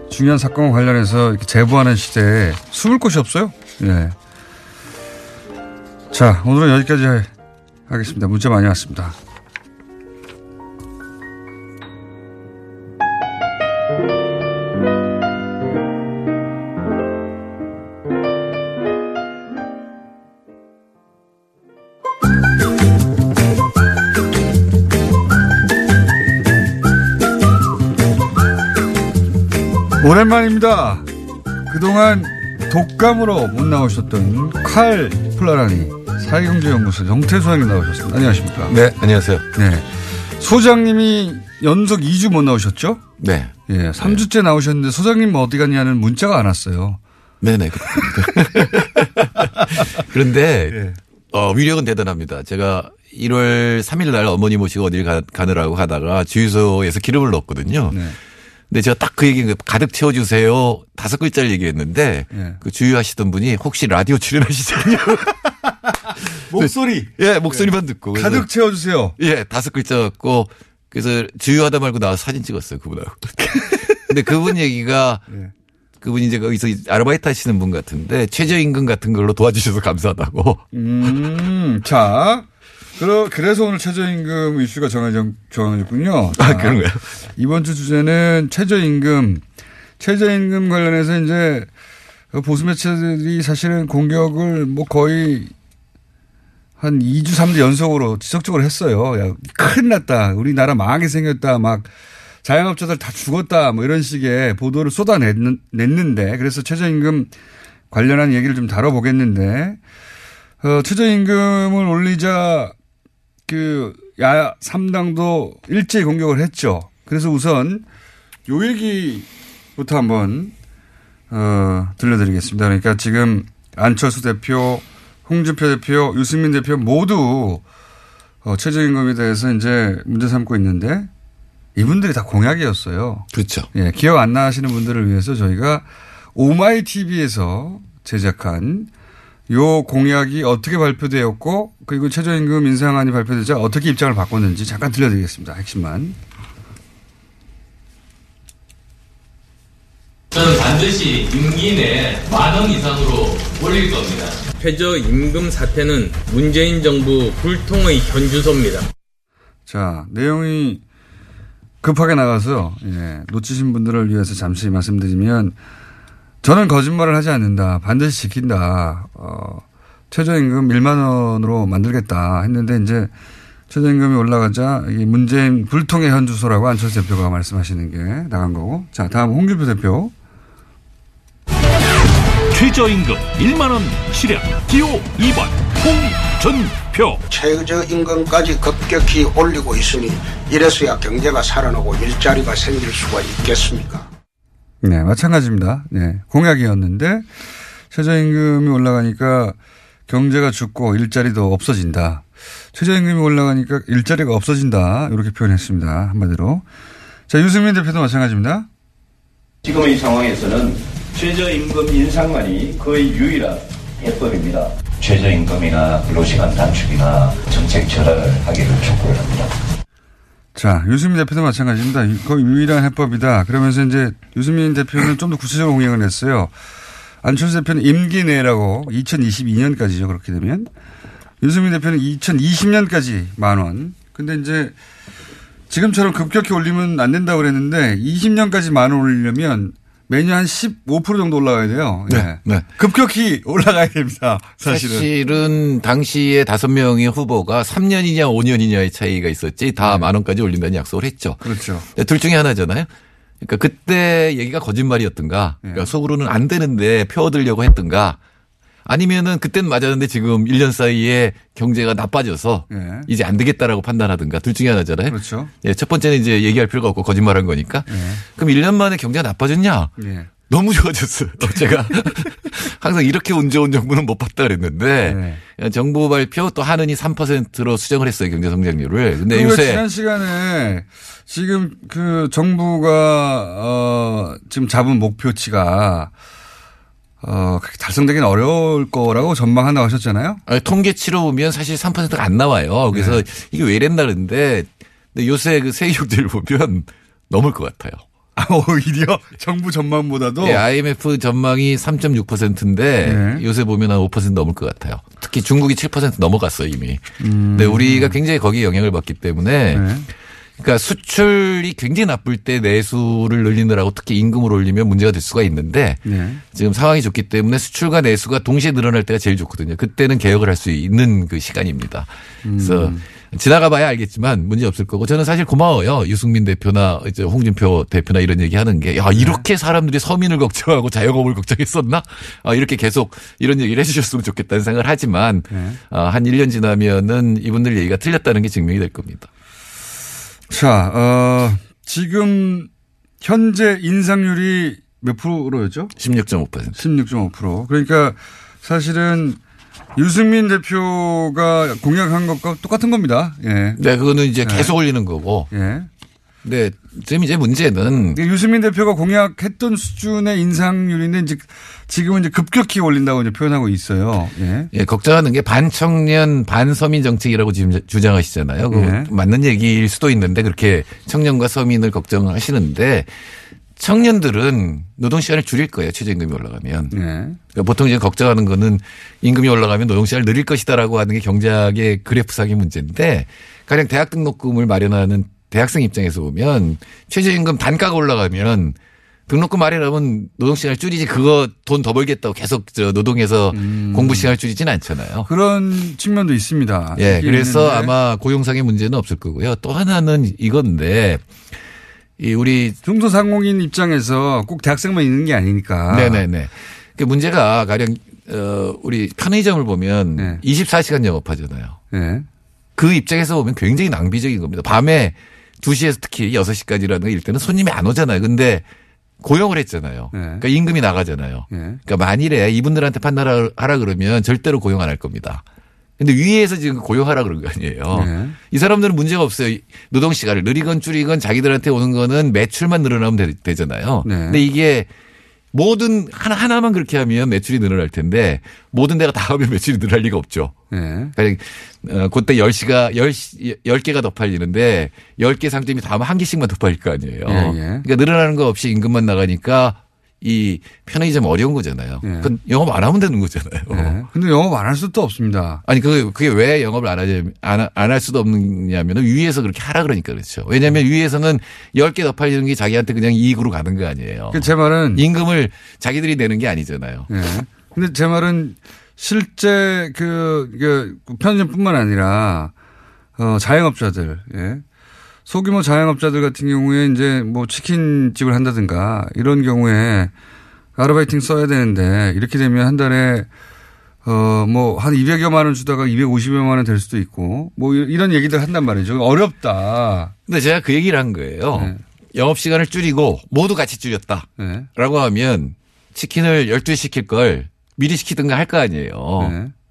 중요한 사건과 관련해서 이렇게 제보하는 시대에 숨을 곳이 없어요. 예. 자, 오늘은 여기까지 하겠습니다. 문자 많이 왔습니다. 오랜만입니다. 그동안 독감으로 못 나오셨던 칼 플라라니 사회경제연구소 정태 소장님 나오셨습니다. 안녕하십니까? 네, 안녕하세요. 네. 소장님이 연속 2주 못 나오셨죠? 네. 예, 3주째 나오셨는데 소장님 어디 갔냐는 문자가 안 왔어요. 네네. 그런데 예. 어, 위력은 대단합니다. 제가 1월 3일 날 어머니 모시고 어딜 가, 가느라고 하다가 주유소에서 기름을 넣었거든요. 네. 근데 제가 딱 그 얘기 가득 채워주세요. 다섯 글자를 얘기했는데 예. 그 주유하시던 분이 혹시 라디오 출연하시잖아요. 목소리. 예, 목소리만 듣고. 그래서 가득 채워주세요. 예, 다섯 글자 갖고 그래서 주유하다 말고 나와서 사진 찍었어요. 그분하고. 근데 그분 얘기가 예. 그분이 이제 거기서 아르바이트 하시는 분 같은데 최저임금 같은 걸로 도와주셔서 감사하다고. 음, 자. 그러, 그래서 오늘 최저임금 이슈가 정해졌, 정해졌군요. 아, 그런가요? 이번 주 주제는 최저임금 최저임금 관련해서 이제 그 보수 매체들이 사실은 공격을 뭐 거의 한 2주, 3주 연속으로 지속적으로 했어요. 야, 큰일 났다. 우리나라 망하게 생겼다. 막 자영업자들 다 죽었다. 뭐 이런 식의 보도를 쏟아냈는데 그래서 최저임금 관련한 얘기를 좀 다뤄보겠는데 어, 최저임금을 올리자 그야 3당도 일제히 공격을 했죠. 그래서 우선 요 얘기부터 한번 어, 들려드리겠습니다. 그러니까 지금 안철수 대표, 홍준표 대표, 유승민 대표 모두 어, 최저임금에 대해서 이제 문제 삼고 있는데 이분들이 다 공약이었어요. 그렇죠. 예, 기억 안 나시는 분들을 위해서 저희가 오마이 TV에서 제작한 요 공약이 어떻게 발표되었고 그리고 최저임금 인상안이 발표되자 어떻게 입장을 바꿨는지 잠깐 들려드리겠습니다. 핵심만. 저는 반드시 임기 내에 만원 이상으로 올릴 겁니다. 최저임금 사태는 문재인 정부 불통의 현주소입니다. 자, 내용이 급하게 나가서 예, 놓치신 분들을 위해서 잠시 말씀드리면 저는 거짓말을 하지 않는다. 반드시 지킨다. 어, 최저임금 1만 원으로 만들겠다 했는데 이제 최저임금이 올라가자 이 문재인 불통의 현주소라고 안철수 대표가 말씀하시는 게 나간 거고. 자, 다음 홍준표 대표. 최저임금 1만 원 실현 기호 2번 홍준표 최저임금까지 급격히 올리고 있으니 이래서야 경제가 살아나고 일자리가 생길 수가 있겠습니까? 네, 마찬가지입니다. 네, 공약이었는데 최저임금이 올라가니까 경제가 죽고 일자리도 없어진다. 최저임금이 올라가니까 일자리가 없어진다. 이렇게 표현했습니다. 한마디로. 자, 유승민 대표도 마찬가지입니다. 지금의 상황에서는 최저임금 인상만이 거의 유일한 해법입니다. 최저임금이나 근로시간 단축이나 정책 절하기를 촉구를 합니다. 자, 유승민 대표도 마찬가지입니다. 거의 유일한 해법이다. 그러면서 이제 유승민 대표는 좀 더 구체적으로 공약을 했어요. 안철수 대표는 임기 내라고 2022년까지죠. 그렇게 되면. 유승민 대표는 2020년까지 만 원. 근데 이제 지금처럼 급격히 올리면 안 된다고 그랬는데 20년까지 만 원 올리려면 매년 한 15% 정도 올라가야 돼요. 네. 네. 급격히 올라가야 됩니다. 사실은. 사실은 당시에 다섯 명의 후보가 3년이냐 5년이냐의 차이가 있었지 다 만 원까지 올린다는 약속을 했죠. 그렇죠. 둘 중에 하나잖아요. 그러니까 그때 얘기가 거짓말이었던가. 그러니까 속으로는 안 되는데 표 얻으려고 했던가. 아니면은 그땐 맞았는데 지금 1년 사이에 경제가 나빠져서 예. 이제 안 되겠다라고 판단하든가 둘 중에 하나잖아요. 그렇죠. 예, 첫 번째는 이제 얘기할 필요가 없고 거짓말한 거니까. 그럼 1년 만에 경제가 나빠졌냐? 예. 너무 좋아졌어요. 제가 항상 이렇게 운 좋은 정부는 못 봤다 그랬는데 정부 발표 또 하느니 3%로 수정을 했어요 경제 성장률을. 근데 요새 지난 시간에 지금 그 정부가 어 지금 잡은 목표치가 어 그렇게 달성되기는 어려울 거라고 전망한다고 하셨잖아요. 아니, 통계치로 보면 사실 3%가 안 나와요. 그래서 네. 이게 왜 이랬나 근데 요새 그 세계경제를 보면 넘을 것 같아요. 아, 오히려 정부 전망보다도 예, IMF 전망이 3.6%인데 네. 요새 보면 한 5% 넘을 것 같아요. 특히 중국이 7% 넘어갔어요 이미. 음. 근데 우리가 굉장히 거기에 영향을 받기 때문에 네. 그러니까 수출이 굉장히 나쁠 때 내수를 늘리느라고 특히 임금을 올리면 문제가 될 수가 있는데 네. 지금 상황이 좋기 때문에 수출과 내수가 동시에 늘어날 때가 제일 좋거든요. 그때는 개혁을 할 수 있는 그 시간입니다. 그래서 음. 지나가 봐야 알겠지만 문제 없을 거고 저는 사실 고마워요. 유승민 대표나 이제 홍준표 대표나 이런 얘기 하는 게 야, 이렇게 사람들이 서민을 걱정하고 자영업을 걱정했었나? 아, 이렇게 계속 이런 얘기를 해 주셨으면 좋겠다는 생각을 하지만 네. 아, 한 1년 지나면은 이분들 얘기가 틀렸다는 게 증명이 될 겁니다. 자, 어, 지금 현재 인상률이 몇 프로였죠? 16.5%. 16.5%. 그러니까 사실은 유승민 대표가 공약한 것과 똑같은 겁니다. 예. 네, 그거는 이제 네. 계속 올리는 거고. 예. 네, 지금 이제 문제는 유승민 대표가 공약했던 수준의 인상률인데 이제 지금은 이제 급격히 올린다고 이제 표현하고 있어요. 예. 예, 걱정하는 게 반청년 반서민 정책이라고 지금 주장하시잖아요. 그 예. 맞는 얘기일 수도 있는데 그렇게 청년과 서민을 걱정하시는데 청년들은 노동 시간을 줄일 거예요. 최저임금이 올라가면. 예. 그러니까 보통 이제 걱정하는 거는 임금이 올라가면 노동 시간을 늘릴 것이다라고 하는 게 경제학의 그래프상의 문제인데 가령 대학 등록금을 마련하는 대학생 입장에서 보면 최저임금 단가가 올라가면 등록금 마련하면 노동 시간을 줄이지 그거 돈 더 벌겠다고 계속 저 노동에서 공부 시간을 줄이진 않잖아요. 그런 측면도 있습니다. 예, 그래서. 아마 고용상의 문제는 없을 거고요. 또 하나는 이건데 이 우리 중소상공인 입장에서 꼭 대학생만 있는 게 아니니까. 네네네. 그 문제가 가령 어 우리 편의점을 보면 24시간 영업하잖아요. 네. 그 입장에서 보면 굉장히 낭비적인 겁니다. 밤에 2시에서 특히 6시까지라는 일 때는 손님이 안 오잖아요. 근데 고용을 했잖아요. 그러니까 임금이 나가잖아요. 그러니까 만일에 이분들한테 판단하라 하라 그러면 절대로 고용 안 할 겁니다. 근데 위에서 지금 고용하라 그런 거 아니에요. 네. 이 사람들은 문제가 없어요. 노동 시간을 느리건 줄이건 자기들한테 오는 거는 매출만 늘어나면 되, 잖아요 네. 근데 이게 모든 하나 하나만 그렇게 하면 매출이 늘어날 텐데 모든 데가 다 하면 매출이 늘어날 리가 없죠. 네. 그러니까 어, 그때 10시가 10, 10개가 더 팔리는데 10개 상점이 다 하면 한 개씩만 더 팔릴 거 아니에요. 예, 예. 그러니까 늘어나는 거 없이 임금만 나가니까 이 편의점 어려운 거잖아요. 그건 영업 안 하면 되는 거잖아요. 네. 근데 영업 안 할 수도 없습니다. 아니 그게 그게 왜 영업을 안 하냐 안할 수도 없느냐면은 위에서 그렇게 하라 그러니까 그렇죠. 왜냐하면 위에서는 10개 더 팔리는 게 자기한테 그냥 이익으로 가는 거 아니에요. 그제 말은 임금을 자기들이 내는 게 아니잖아요. 예. 근데 제 말은 실제 그, 그 편의점뿐만 아니라 어, 자영업자들, 예. 소규모 자영업자들 같은 경우에 이제 뭐 치킨집을 한다든가 이런 경우에 아르바이팅 써야 되는데 이렇게 되면 한 달에 어, 뭐, 한 200여만 원 주다가 250여만 원 될 수도 있고, 뭐, 이런 얘기들 한단 말이죠. 어렵다. 근데 제가 그 얘기를 한 거예요. 네. 영업 시간을 줄이고 모두 같이 줄였다. 네. 라고 하면 치킨을 12시 시킬 걸 미리 시키든가 할 거 아니에요. 네.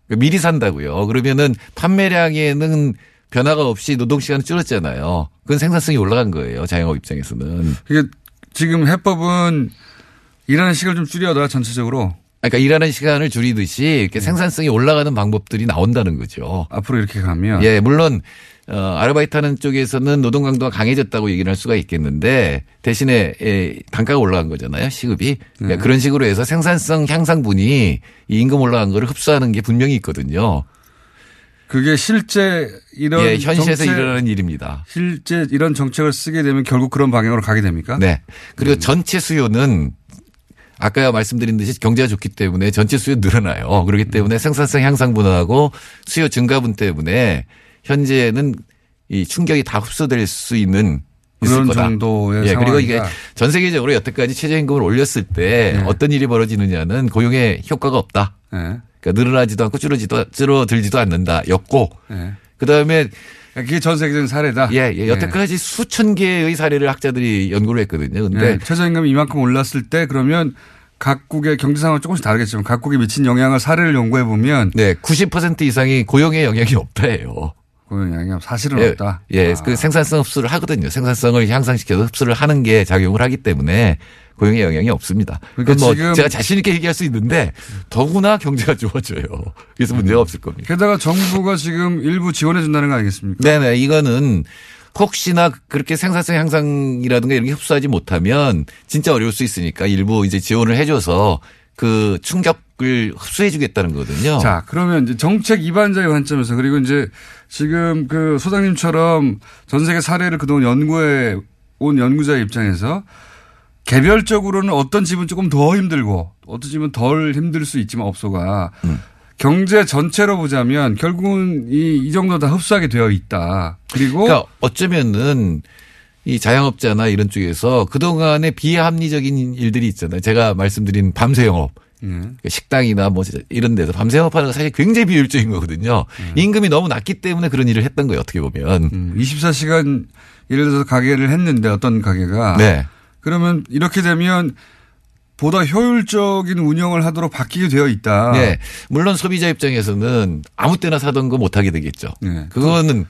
그러니까 미리 산다고요. 그러면은 판매량에는 변화가 없이 노동 시간은 줄었잖아요. 그건 생산성이 올라간 거예요. 자영업 입장에서는. 이게 지금 해법은 일하는 시간을 좀 줄여다 전체적으로. 그러니까 일하는 시간을 줄이듯이 이렇게 생산성이 올라가는 방법들이 나온다는 거죠. 앞으로 이렇게 가면. 예, 물론 어, 아르바이트 하는 쪽에서는 노동 강도가 강해졌다고 얘기를 할 수가 있겠는데 대신에 예, 단가가 올라간 거잖아요. 시급이. 그러니까 네. 그런 식으로 해서 생산성 향상분이 이 임금 올라간 거를 흡수하는 게 분명히 있거든요. 그게 실제 이런 예, 현실에서 정책- 일어나는 일입니다. 실제 이런 정책을 쓰게 되면 결국 그런 방향으로 가게 됩니까? 네. 음. 그리고 전체 수요는 아까 말씀드린 듯이 경제가 좋기 때문에 전체 수요 늘어나요. 음. 그렇기 때문에 생산성 향상분하고 수요 증가분 때문에 현재는 이 충격이 다 흡수될 수 있는 그런 거다. 정도의 예, 그리고 이게. 전 세계적으로 여태까지 최저임금을 올렸을 때 네. 어떤 일이 벌어지느냐는 고용에 효과가 없다. 네. 그러니까 늘어나지도 않고 줄어지도 줄어들지도 않는다였고 네. 그다음에 그게 전 세계적인 사례다. 예, 예. 여태까지 수천 개의 사례를 학자들이 연구를 했거든요. 근데 네. 최저임금이 이만큼 올랐을 때 그러면 각국의 경제 상황은 조금씩 다르겠지만 각국에 미친 영향을 사례를 연구해 보면 네, 90% 이상이 고용에 영향이 없다예요. 고용 영향 사실은 예, 없다. 예, 아. 그 생산성 흡수를 하거든요. 생산성을 향상시켜서 흡수를 하는 게 작용을 하기 때문에 고용에 영향이 없습니다. 그러니까 뭐 지금- 제가 자신 있게 얘기할 수 있는데 더구나 경제가 좋아져요. 그래서 문제가 없을 겁니다. 게다가 정부가 지금 일부 지원해 준다는 거 아니겠습니까? 네네. 이거는 혹시나 그렇게 생산성 향상이라든가 이런 게 흡수하지 못하면 진짜 어려울 수 있으니까 일부 이제 지원을 해줘서 그 충격을 흡수해 주겠다는 거거든요. 자, 그러면 이제 정책 입안자의 관점에서 그리고 이제 지금 그 소장님처럼 전 세계 사례를 그동안 연구해 온 연구자의 입장에서 개별적으로는 어떤 집은 조금 더 힘들고 어떤 집은 덜 힘들 수 있지만 업소가 음. 경제 전체로 보자면 결국은 이, 이 정도 다 흡수하게 되어 있다. 그리고 그러니까 어쩌면은 이 자영업자나 이런 쪽에서 그동안의 비합리적인 일들이 있잖아요. 제가 말씀드린 밤새 영업. 음. 식당이나 뭐 이런 데서 밤새 영업하는 거 사실 굉장히 비효율적인 거거든요. 음. 임금이 너무 낮기 때문에 그런 일을 했던 거예요. 어떻게 보면. 24시간 예를 들어서 가게를 했는데 어떤 가게가 네. 그러면 이렇게 되면 보다 효율적인 운영을 하도록 바뀌게 되어 있다. 네. 물론 소비자 입장에서는 아무 때나 사던 거 못 하게 되겠죠. 네. 그거는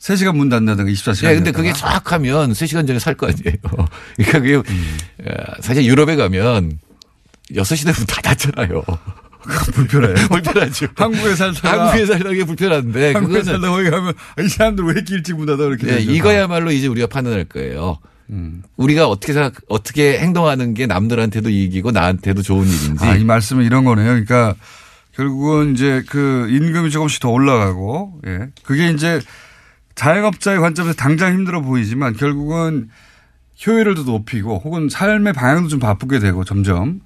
3시간 문 닫는다든가 24시간. 예, 근데 그게 쫙 하면 3시간 전에 살 거 아니에요. 그러니까 그게 음. 어, 사실 유럽에 가면 6시 되면 다 닫잖아요. 불편해요. 불편하죠. 한국에 살다가 한국에 살다가 그게 불편한데 한국에 살다가 거기 가면 아, 이 사람들 왜 이렇게 일찍 문 닫아 이렇게 예, 되죠. 이거야말로 이제 우리가 판단할 거예요. 음. 우리가 어떻게 생각, 어떻게 행동하는 게 남들한테도 이익이고 나한테도 좋은 일인지. 아, 이 말씀은 이런 거네요. 그러니까 결국은 이제 그 임금이 조금씩 더 올라가고, 예. 그게 이제 자영업자의 관점에서 당장 힘들어 보이지만 결국은 효율을 더 높이고 혹은 삶의 방향도 좀 바꾸게 되고 점점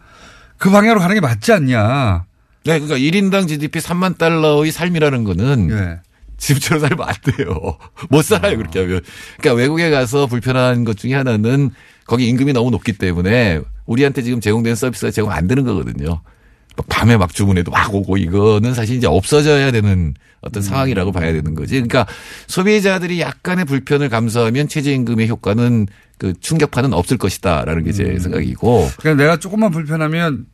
그 방향으로 가는 게 맞지 않냐. 네, 그러니까 1인당 GDP 3만 달러의 삶이라는 거는 예. 집처럼 살면 안 돼요. 못 살아요, 그렇게 하면. 그러니까 외국에 가서 불편한 것 중에 하나는 거기 임금이 너무 높기 때문에 우리한테 지금 제공되는 서비스가 제공 안 되는 거거든요. 막 밤에 막 주문해도 막 오고 이거는 사실 이제 없어져야 되는 어떤 상황이라고 봐야 되는 거지. 그러니까 소비자들이 약간의 불편을 감수하면 최저임금의 효과는 그 충격파는 없을 것이다라는 게 제 생각이고. 그러니까 내가 조금만 불편하면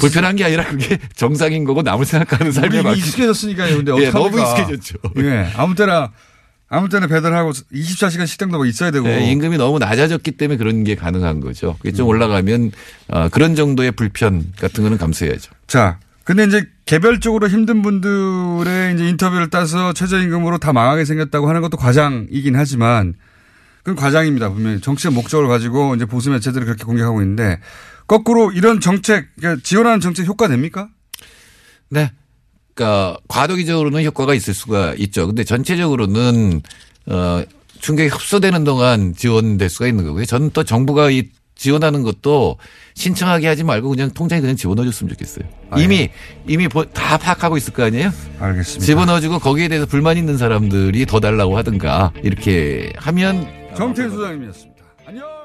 불편한 게 아니라 그게 정상인 거고 남을 생각하는 우리 맞게. 익숙해졌으니까요. 근데 예? 너무 익숙해졌죠. 예. 아무 때나 아무 때나 배달하고 24시간 식당도 뭐 있어야 되고. 네, 임금이 너무 낮아졌기 때문에 그런 게 가능한 거죠. 그게 음. 좀 올라가면 어, 그런 정도의 불편 같은 거는 감수해야죠. 자, 근데 이제 개별적으로 힘든 분들의 이제 인터뷰를 따서 최저임금으로 다 망하게 생겼다고 하는 것도 과장이긴 하지만 그건 과장입니다. 분명히 정치적 목적을 가지고 이제 보수 매체들이 그렇게 공격하고 있는데 거꾸로 이런 정책, 그러니까 지원하는 정책 효과 됩니까? 네. 그러니까 과도기적으로는 효과가 있을 수가 있죠. 근데 전체적으로는 어 충격이 흡수되는 동안 지원될 수가 있는 거고요. 저는 또 정부가 이 지원하는 것도 신청하게 하지 말고 그냥 통장에 그냥 집어넣어줬으면 좋겠어요. 아, 이미 예. 이미 보- 다 파악하고 있을 거 아니에요? 알겠습니다. 집어넣어주고 거기에 대해서 불만 있는 사람들이 더 달라고 하든가 이렇게 하면 정태인 소장님이었습니다. 안녕.